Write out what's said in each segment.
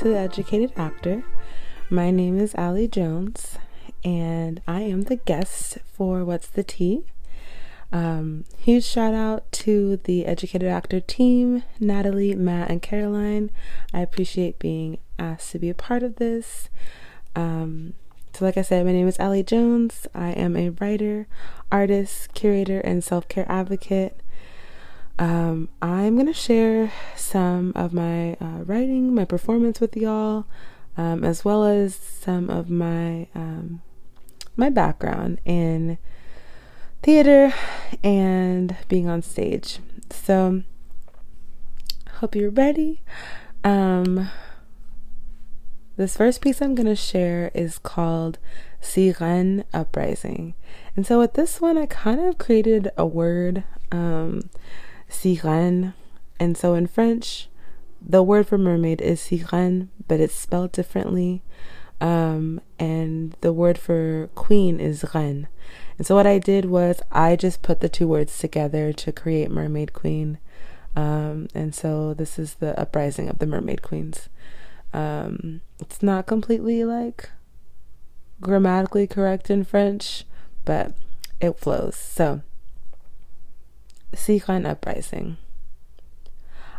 to The Educated Actor. My name is Alie Jones, and I am the guest for What's the Tea. Um, huge shout out to the Educated Actor team, Natalie, Matt, and Caroline. I appreciate being asked to be a part of this. Um, so, like I said, my name is Alie Jones. I am a writer, artist, curator, and self care advocate. Um, I'm going to share some of my uh, writing, my performance with y'all, um, as well as some of my um, my background in theater and being on stage. So, hope you're ready. Um, this first piece I'm going to share is called Siren Uprising. And so, with this one, I kind of created a word. Sirène. And so in French, the word for mermaid is sirène, but it's spelled differently. Um, and the word for queen is reine. And so what I did was I just put the two words together to create mermaid queen. Um, and so this is the uprising of the mermaid queens. Um, it's not completely like grammatically correct in French, but it flows. So Sirène Uprising.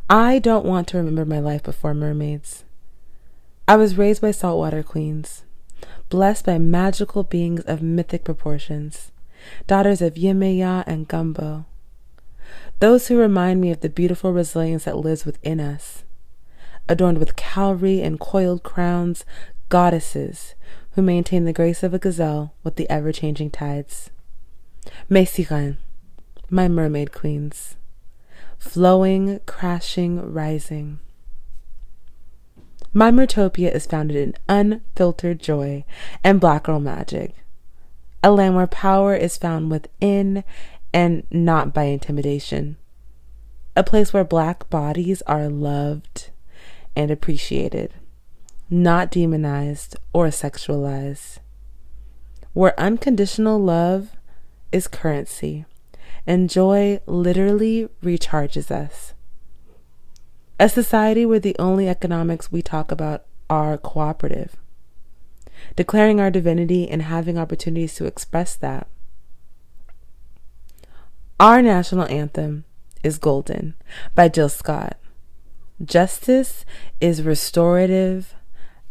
I don't want to remember my life before mermaids. I was raised by saltwater queens, blessed by magical beings of mythic proportions, daughters of Yemaya and Gumbo. Those who remind me of the beautiful resilience that lives within us, adorned with cowrie and coiled crowns, goddesses who maintain the grace of a gazelle with the ever changing tides. Mes sirènes my mermaid queens, flowing, crashing, rising. My Mertopia is founded in unfiltered joy and black girl magic, a land where power is found within and not by intimidation, a place where black bodies are loved and appreciated, not demonized or sexualized, where unconditional love is currency and joy literally recharges us. A society where the only economics we talk about are cooperative, declaring our divinity and having opportunities to express that. Our national anthem is Golden by Jill Scott. Justice is restorative,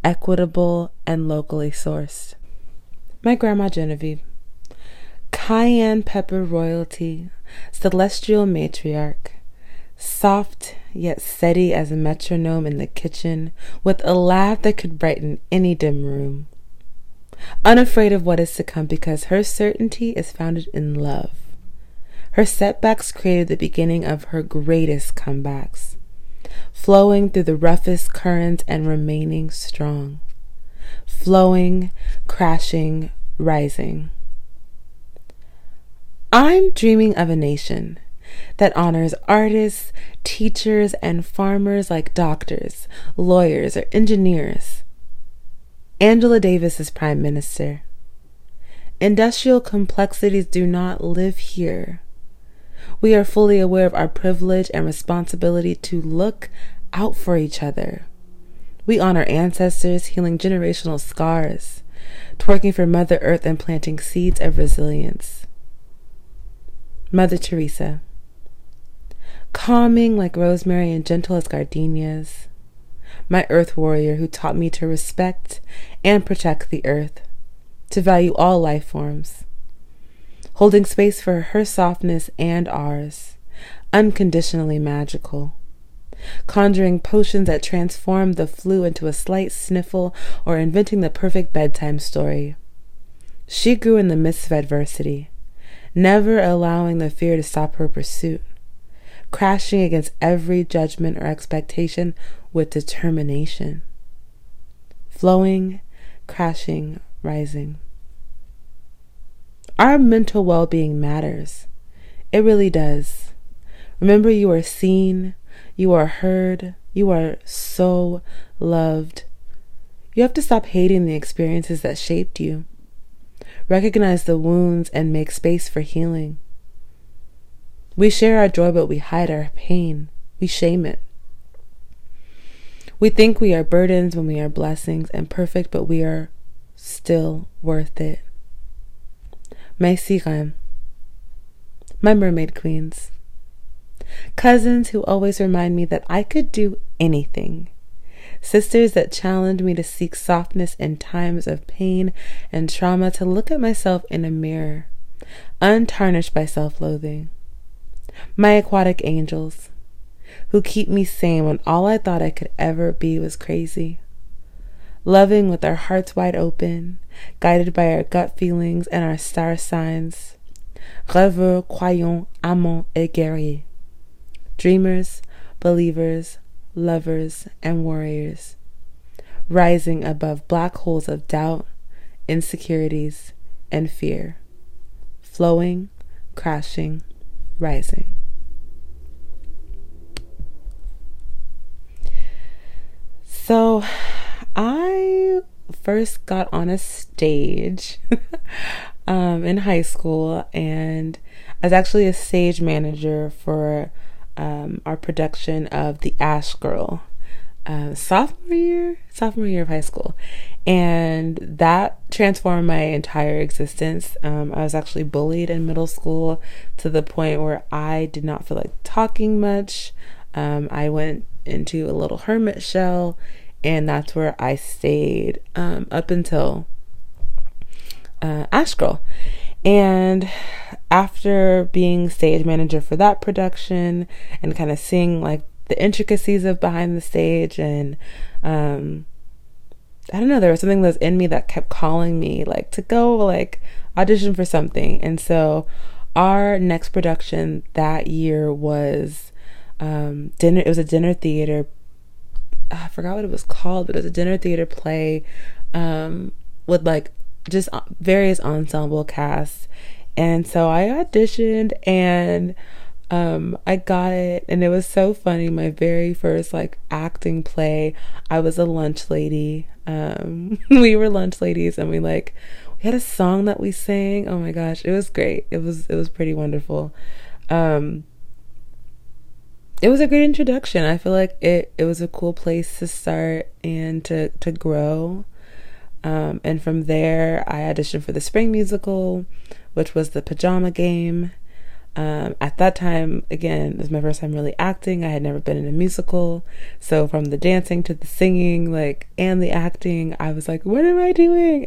equitable, and locally sourced. My grandma Genevieve cayenne pepper royalty, celestial matriarch, soft yet steady as a metronome in the kitchen, with a laugh that could brighten any dim room. Unafraid of what is to come because her certainty is founded in love. Her setbacks created the beginning of her greatest comebacks, flowing through the roughest currents and remaining strong. Flowing, crashing, rising. I'm dreaming of a nation that honors artists, teachers, and farmers like doctors, lawyers, or engineers. Angela Davis is prime minister. Industrial complexities do not live here. We are fully aware of our privilege and responsibility to look out for each other. We honor ancestors, healing generational scars, twerking for Mother Earth, and planting seeds of resilience. Mother Teresa. Calming like rosemary and gentle as gardenias. My earth warrior who taught me to respect and protect the earth, to value all life forms. Holding space for her softness and ours, unconditionally magical. Conjuring potions that transform the flu into a slight sniffle or inventing the perfect bedtime story. She grew in the midst of adversity never allowing the fear to stop her pursuit, crashing against every judgment or expectation with determination, flowing, crashing, rising. Our mental well being matters. It really does. Remember, you are seen, you are heard, you are so loved. You have to stop hating the experiences that shaped you. Recognize the wounds and make space for healing. We share our joy, but we hide our pain. We shame it. We think we are burdens when we are blessings and perfect, but we are still worth it. My sirène, my mermaid queens, cousins who always remind me that I could do anything, sisters that challenge me to seek softness in times of pain and trauma, to look at myself in a mirror, untarnished by self loathing, my aquatic angels who keep me sane when all I thought I could ever be was crazy. Loving with our hearts wide open, guided by our gut feelings and our star signs. Rêveurs, croyants, amants et guerriers. Dreamers, believers, lovers, and warriors. Rising above black holes of doubt, insecurities, and fear. Flowing, crashing, rising. So, I first got on a stage um, in high school, and I was actually a stage manager for um, our production of The Ash Girl. Uh, sophomore year, sophomore year of high school, and that transformed my entire existence. Um, I was actually bullied in middle school to the point where I did not feel like talking much. Um, I went into a little hermit shell and that's where I stayed um, up until uh, Ash Girl. And after being stage manager for that production and kind of seeing like the intricacies of behind the stage and um, I don't know, there was something that was in me that kept calling me like to go like audition for something. And so our next production that year was um, dinner it was a dinner theater I forgot what it was called, but it was a dinner theater play um, with like just uh, various ensemble casts. And so I auditioned and um, I got it, and it was so funny. My very first like acting play, I was a lunch lady. Um, we were lunch ladies, and we like we had a song that we sang. Oh my gosh, it was great. It was it was pretty wonderful. Um, it was a great introduction. I feel like it it was a cool place to start and to to grow. Um, and from there, I auditioned for the spring musical, which was the Pajama Game. Um, at that time, again, it was my first time really acting. I had never been in a musical. So from the dancing to the singing, like, and the acting, I was like, what am I doing?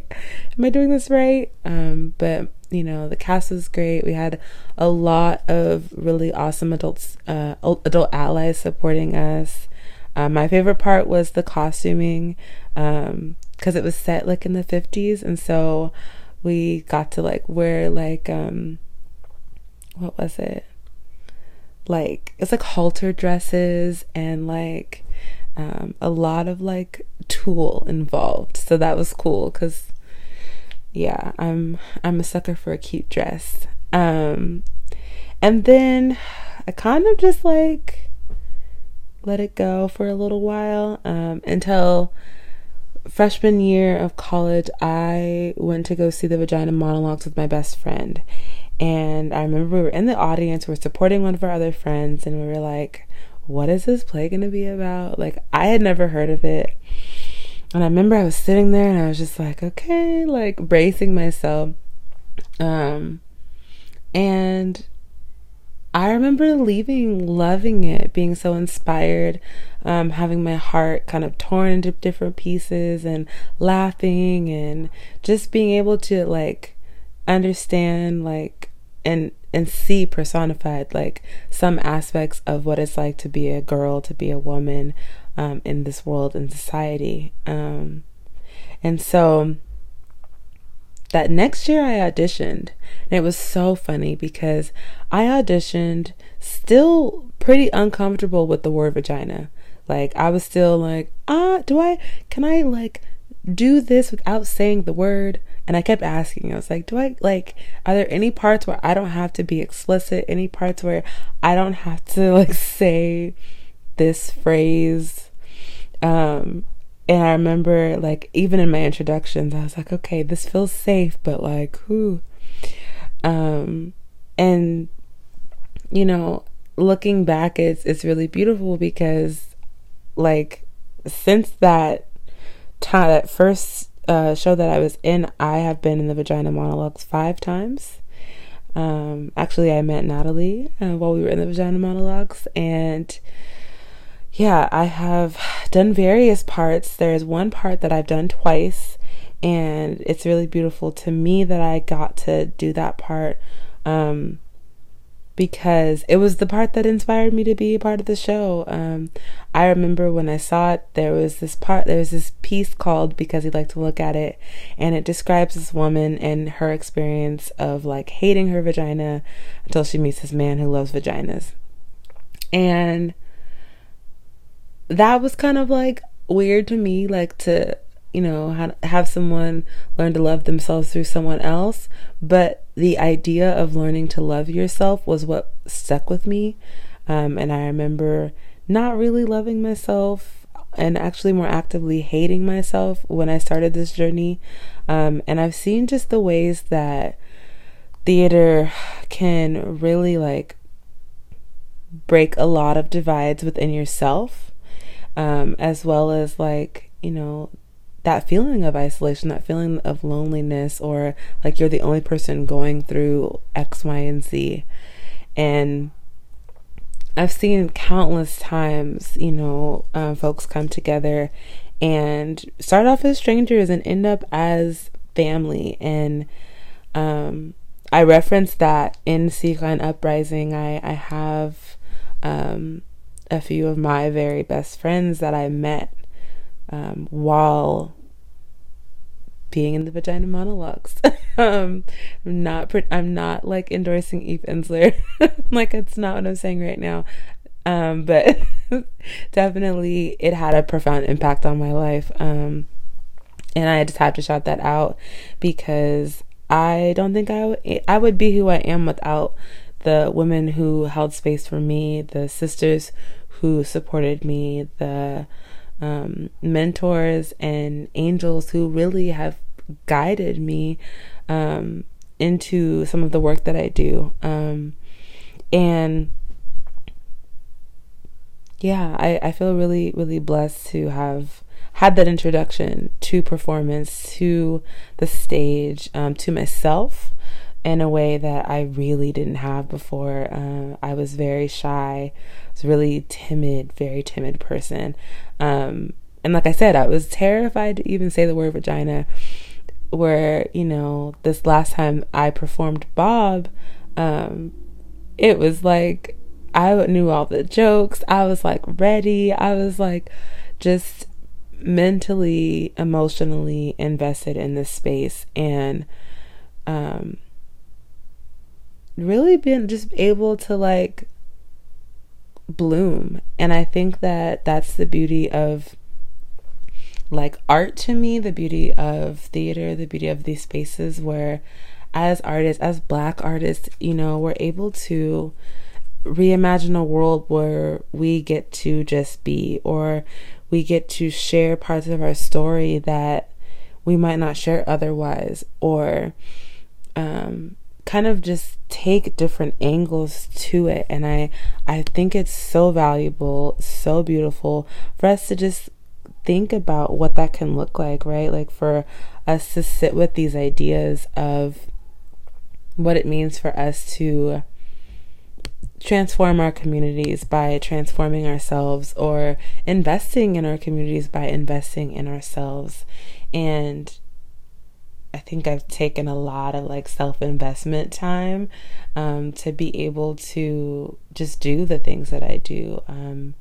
Am I doing this right? Um, but you know the cast was great we had a lot of really awesome adults uh, adult allies supporting us uh, my favorite part was the costuming because it was set like in the 50s and so we got to like wear like um what was it like it's like halter dresses and like um, a lot of like tulle involved so that was cool because yeah, I'm I'm a sucker for a cute dress. Um and then I kind of just like let it go for a little while um until freshman year of college I went to go see the vagina monologues with my best friend. And I remember we were in the audience, we are supporting one of our other friends and we were like, what is this play going to be about? Like I had never heard of it. And I remember I was sitting there and I was just like, okay, like bracing myself. Um, and I remember leaving, loving it, being so inspired, um, having my heart kind of torn into different pieces and laughing and just being able to like understand like and and see personified like some aspects of what it's like to be a girl, to be a woman, um, in this world and society. Um, and so that next year I auditioned, and it was so funny because I auditioned still pretty uncomfortable with the word vagina. Like, I was still like, ah, do I, can I like do this without saying the word? And I kept asking, I was like, do I like, are there any parts where I don't have to be explicit? Any parts where I don't have to like say this phrase? Um, and I remember like even in my introductions, I was like, okay, this feels safe, but like, who? Um, and you know, looking back, it's it's really beautiful because, like, since that time, that first uh, show that I was in, I have been in the Vagina Monologues five times. Um, actually, I met Natalie uh, while we were in the Vagina Monologues, and yeah, I have done various parts. There's one part that I've done twice, and it's really beautiful to me that I got to do that part. Um, because it was the part that inspired me to be a part of the show. Um, I remember when I saw it, there was this part, there was this piece called Because He'd Like to Look at It, and it describes this woman and her experience of like hating her vagina until she meets this man who loves vaginas. And that was kind of like weird to me, like to you know, have someone learn to love themselves through someone else. But the idea of learning to love yourself was what stuck with me. Um, and I remember not really loving myself and actually more actively hating myself when I started this journey. Um, and I've seen just the ways that theater can really like break a lot of divides within yourself, um, as well as like, you know, that feeling of isolation, that feeling of loneliness, or like you're the only person going through X, Y, and Z. And I've seen countless times, you know, um, folks come together and start off as strangers and end up as family. And um, I referenced that in Seekline Uprising. I, I have um, a few of my very best friends that I met um, while being in the vagina monologues. um, I'm not, I'm not like endorsing Eve Ensler. like it's not what I'm saying right now. Um, but definitely it had a profound impact on my life. Um, and I just have to shout that out because I don't think I, w- I would be who I am without the women who held space for me, the sisters who supported me, the um, mentors and angels who really have guided me um, into some of the work that I do. Um, and yeah, I, I feel really, really blessed to have had that introduction to performance, to the stage, um, to myself in a way that I really didn't have before. Uh, I was very shy, I was really timid, very timid person. Um, and like I said, I was terrified to even say the word vagina. Where, you know, this last time I performed Bob, um, it was like I knew all the jokes. I was like ready. I was like just mentally, emotionally invested in this space. And, um, really been just able to like bloom. And I think that that's the beauty of like art to me, the beauty of theater, the beauty of these spaces where as artists, as black artists, you know, we're able to reimagine a world where we get to just be or we get to share parts of our story that we might not share otherwise or um, kind of just take different angles to it and i i think it's so valuable so beautiful for us to just think about what that can look like right? Like for us to sit with these ideas of what it means for us to transform our communities by transforming ourselves or investing in our communities by investing in ourselves. And I think I've taken a lot of like self investment time um, to be able to just do the things that I do. Um,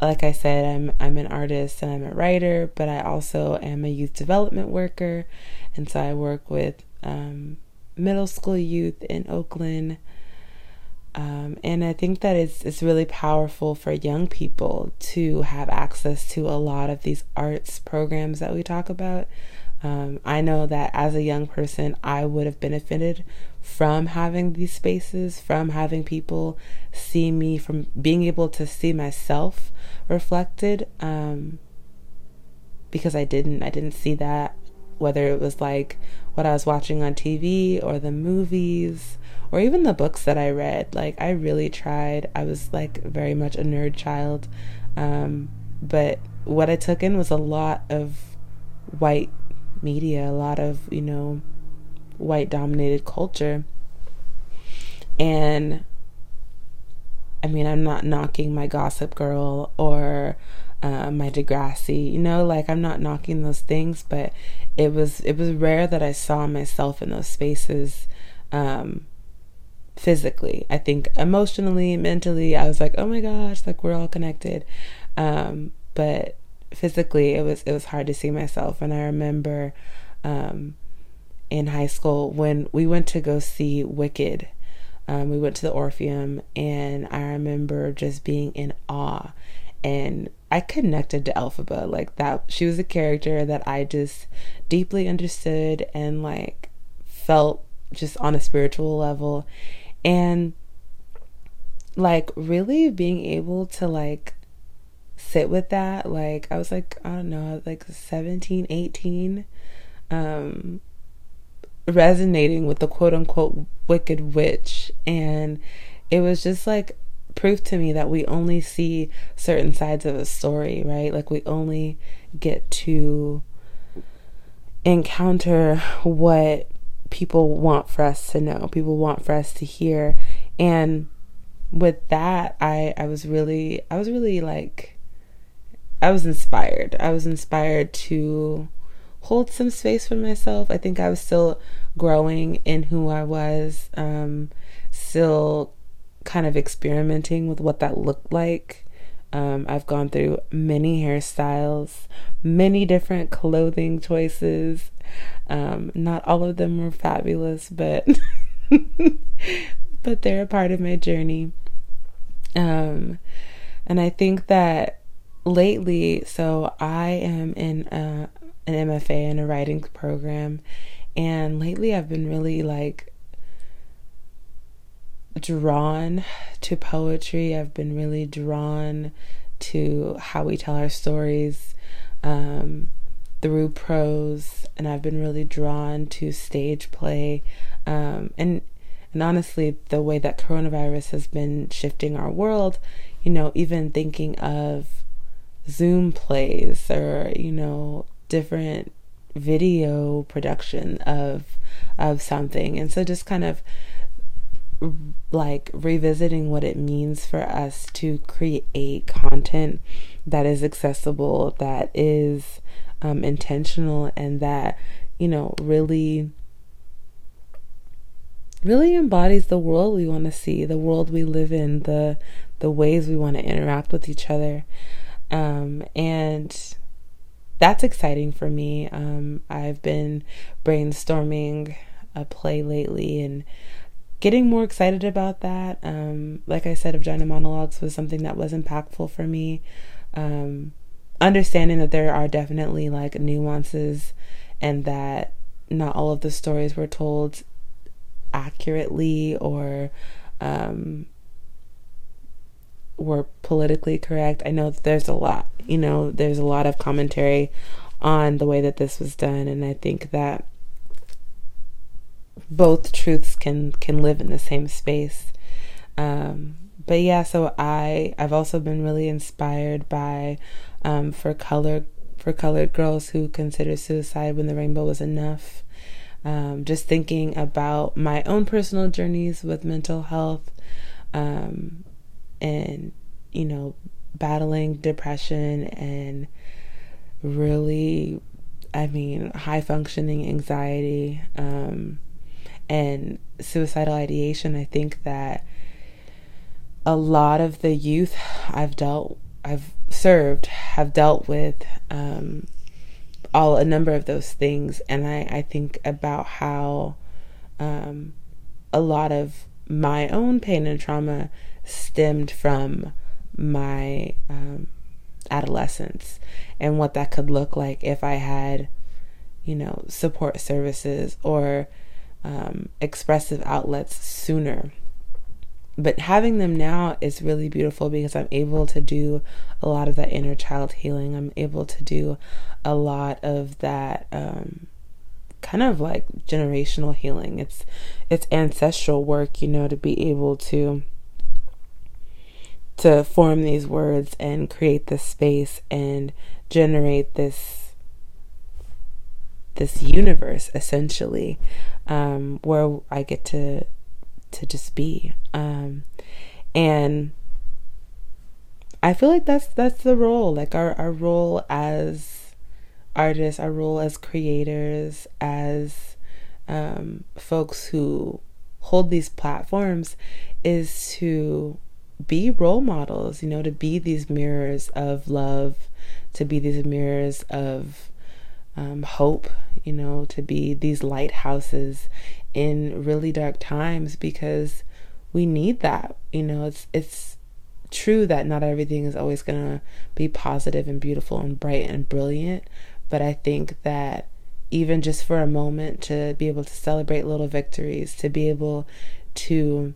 like I said, I'm I'm an artist and I'm a writer, but I also am a youth development worker, and so I work with um, middle school youth in Oakland. Um, and I think that it's it's really powerful for young people to have access to a lot of these arts programs that we talk about Um, I know that as a young person, I would have benefited from having these spaces, from having people see me, from being able to see myself reflected. Um, because I didn't, I didn't see that, whether it was like what I was watching on TV or the movies or even the books that I read. Like, I really tried. I was like very much a nerd child. Um, but what I took in was a lot of white media, a lot of, you know, white dominated culture. And I mean, I'm not knocking my Gossip Girl or uh, my Degrassi, you know, like I'm not knocking those things, but it was it was rare that I saw myself in those spaces um, physically. I think emotionally, mentally, I was like, oh my gosh, like we're all connected. Um, but physically it was it was hard to see myself. And i remember um, in high school when we went to go see wicked um, we went to the orpheum and i remember just being in awe. And i connected to elphaba like that she was a character that i just deeply understood and like felt just on a spiritual level. And like really being able to like sit with that. Like I was like, I don't know, like 17, 18, um, resonating with the quote unquote wicked witch. And it was just like proof to me that we only see certain sides of a story, right? Like we only get to encounter what people want for us to know, people want for us to hear. And with that, I I was really I was really like I was inspired. I was inspired to hold some space for myself. I think I was still growing in who I was, um, still kind of experimenting with what that looked like. Um, I've gone through many hairstyles, many different clothing choices. Um, not all of them were fabulous, but but they're a part of my journey. Um, and I think that lately, so I am in a, an MFA in a writing program, and lately I've been really like drawn to poetry. I've been really drawn to how we tell our stories um, through prose, and I've been really drawn to stage play, um, and and honestly, the way that coronavirus has been shifting our world, you know, even thinking of Zoom plays or, you know, different video production of of something. And so just kind of like revisiting what it means for us to create content that is accessible, that is um, intentional, and that you know really really embodies the world we want to see, the world we live in, the the ways we want to interact with each other. Um, and that's exciting for me. Um, I've been brainstorming a play lately and getting more excited about that. Um, like I said, Vagina Monologues was something that was impactful for me. Um, understanding that there are definitely like nuances and that not all of the stories were told accurately or um, were politically correct. I know there's a lot, you know, there's a lot of commentary on the way that this was done, and I think that both truths can can live in the same space. Um, but yeah, so I I've also been really inspired by um, for color for colored girls who consider suicide when the rainbow was enough. Um, just thinking about my own personal journeys with mental health um, and, you know, battling depression and really, I mean, high functioning anxiety um, and suicidal ideation, I think that a lot of the youth I've dealt, I've served, have dealt with um, all a number of those things, and I, I think about how um, a lot of my own pain and trauma stemmed from my um, adolescence and what that could look like if I had you know, support services or um, expressive outlets sooner. But having them now is really beautiful because I'm able to do a lot of that inner child healing. I'm able to do a lot of that um, kind of like generational healing. It's it's ancestral work, you know, to be able to to form these words and create this space and generate this this universe essentially um, where I get to to just be. Um, and I feel like that's that's the role like our our role as artists our role as creators as um, folks who hold these platforms is to be role models, you know, to be these mirrors of love, to be these mirrors of um, hope, you know, to be these lighthouses in really dark times because we need that. You know, it's it's true that not everything is always going to be positive and beautiful and bright and brilliant, but I think that even just for a moment to be able to celebrate little victories, to be able to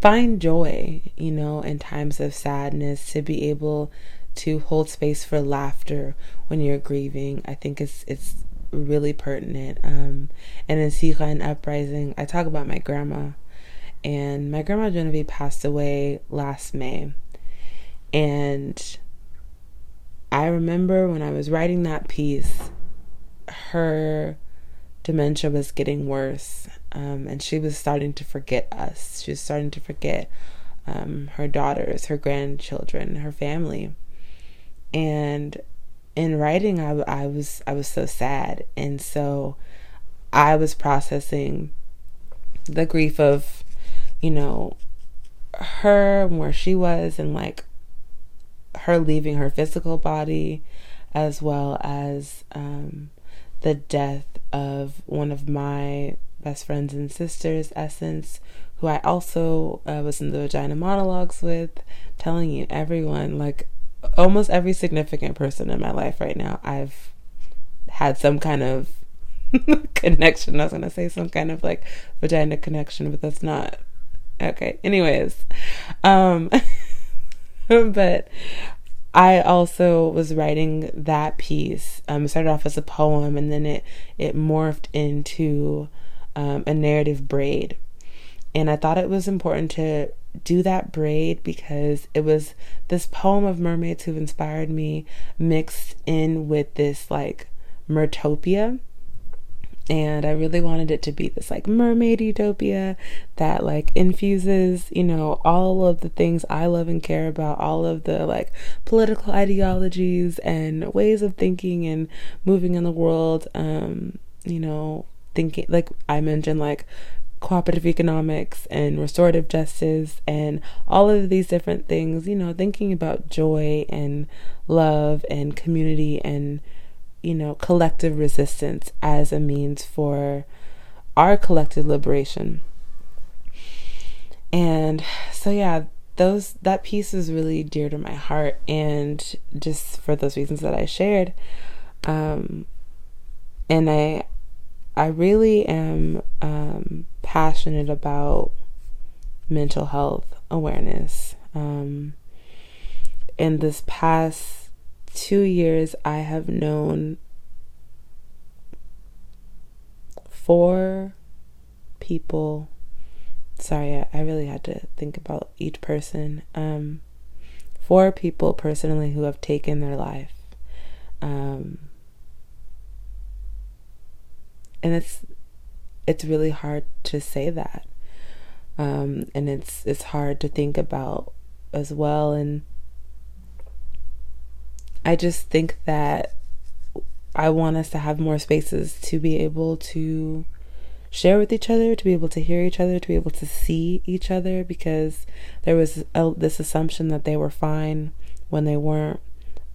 find joy, you know, in times of sadness, to be able to hold space for laughter when you're grieving. I think it's it's really pertinent. Um, and in Sikha and Uprising, I talk about my grandma. And my grandma Genevieve passed away last May. And I remember when I was writing that piece, her dementia was getting worse. Um, and she was starting to forget us. She was starting to forget um, her daughters, her grandchildren, her family. And in writing, I, I was I was so sad, and so I was processing the grief of, you know, her and where she was, and like her leaving her physical body, as well as um, the death of one of my best friends and sisters, Essence, who I also uh, was in the Vagina Monologues with, telling you, everyone, like almost every significant person in my life right now, I've had some kind of connection. I was going to say some kind of like vagina connection, but that's not. Okay. Anyways, um, but I also was writing that piece. Um, it started off as a poem, and then it it morphed into um, a narrative braid. And I thought it was important to do that braid because it was this poem of mermaids who've inspired me mixed in with this like mertopia and I really wanted it to be this like mermaid utopia that like infuses, you know, all of the things I love and care about, all of the like political ideologies and ways of thinking and moving in the world, um, you know, thinking like I mentioned like cooperative economics and restorative justice and all of these different things, you know, thinking about joy and love and community and you know, collective resistance as a means for our collective liberation. And so yeah, those that piece is really dear to my heart and just for those reasons that I shared um and I I really am um, passionate about mental health awareness. Um, in this past two years, I have known four people. Sorry, I, really had to think about each person. Um, four people personally who have taken their life. Um, and it's it's really hard to say that. Um, and it's it's hard to think about as well. And i just think that i want us to have more spaces to be able to share with each other to be able to hear each other to be able to see each other because there was a, this assumption that they were fine when they weren't.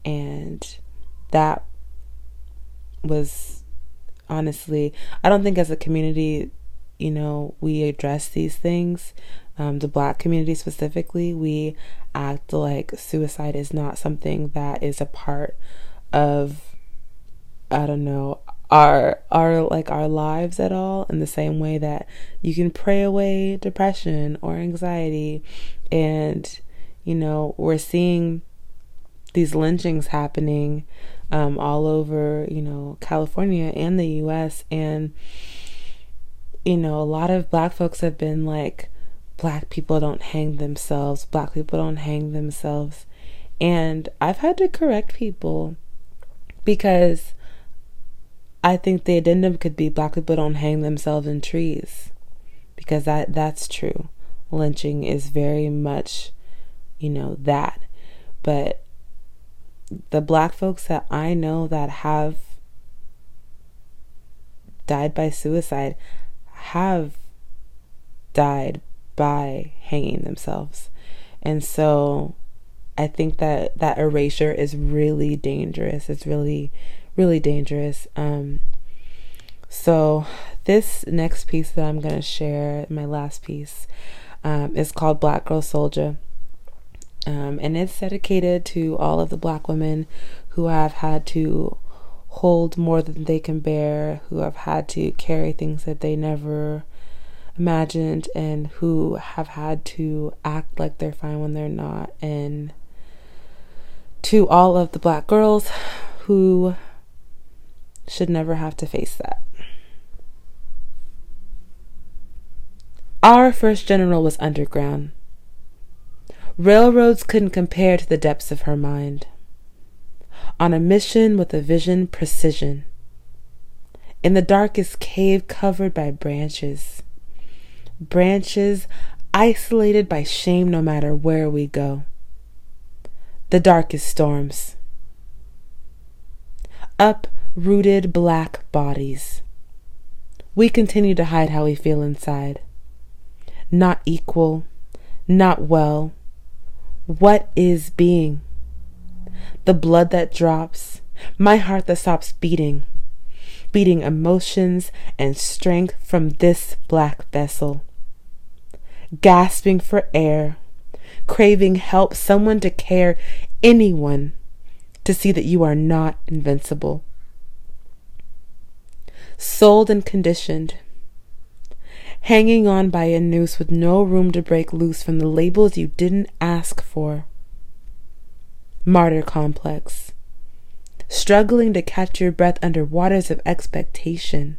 And that was honestly. I don't think as a community, you know, we address these things. Um, the black community specifically, we act like suicide is not something that is a part of, I don't know, our our like our lives at all in the same way that you can pray away depression or anxiety and you know we're seeing these lynchings happening um, all over you know California and the US and you know a lot of black folks have been like black people don't hang themselves black people don't hang themselves and I've had to correct people because I think the addendum could be black people don't hang themselves in trees because that that's true. Lynching is very much, you know, that. But the black folks that I know that have died by suicide have died by hanging themselves. And so I think that that erasure is really dangerous. It's really really dangerous. Um, so, this next piece that I'm going to share, my last piece, um, is called Black Girl Soldier. Um, and it's dedicated to all of the black women who have had to hold more than they can bear, who have had to carry things that they never imagined, and who have had to act like they're fine when they're not. And to all of the black girls who should never have to face that. Our first general was underground. Railroads couldn't compare to the depths of her mind. On a mission with a vision precision. In the darkest cave covered by branches. Branches isolated by shame no matter where we go. The darkest storms. Uprooted black bodies. We continue to hide how we feel inside. Not equal, not well. What is being? The blood that drops, my heart that stops beating, beating emotions and strength from this black vessel. Gasping for air, craving help, someone to care, anyone to see that you are not invincible. Sold and conditioned, hanging on by a noose with no room to break loose from the labels you didn't ask for. Martyr complex, struggling to catch your breath under waters of expectation.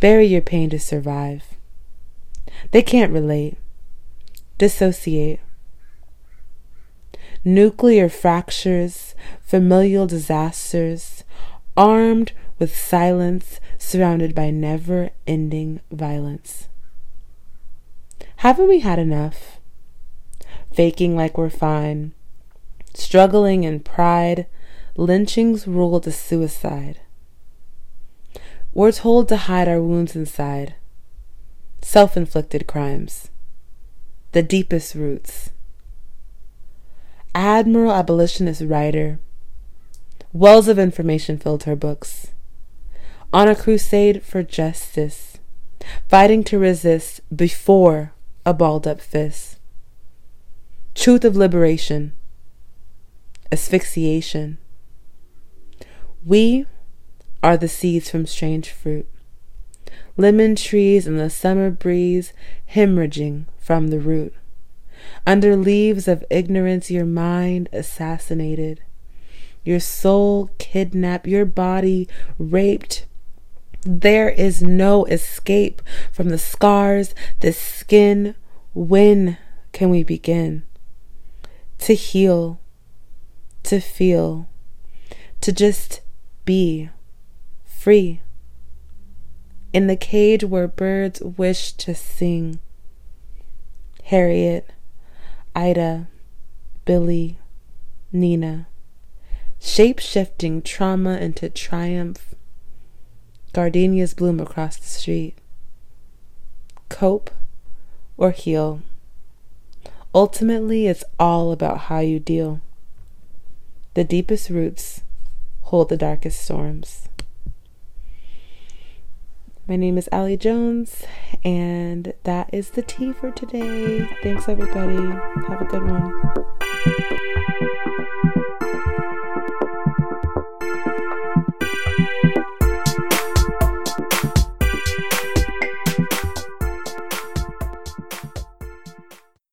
Bury your pain to survive. They can't relate. Dissociate. Nuclear fractures, familial disasters, armed with silence surrounded by never ending violence. Haven't we had enough? Faking like we're fine, struggling in pride, lynchings rule to suicide. We're told to hide our wounds inside, self inflicted crimes, the deepest roots. Admiral abolitionist writer, wells of information filled her books on a crusade for justice, fighting to resist before a balled up fist. Truth of liberation, asphyxiation. We are the seeds from strange fruit, lemon trees in the summer breeze hemorrhaging from the root. Under leaves of ignorance, your mind assassinated, your soul kidnapped, your body raped there is no escape from the scars, the skin. When can we begin to heal, to feel, to just be free? In the cage where birds wish to sing. Harriet, Ida, Billie, Nina, shape shifting trauma into triumph Gardenias bloom across the street. Cope or heal. Ultimately, it's all about how you deal. The deepest roots hold the darkest storms. My name is Alie Jones, and that is the tea for today. Thanks, everybody. Have a good one.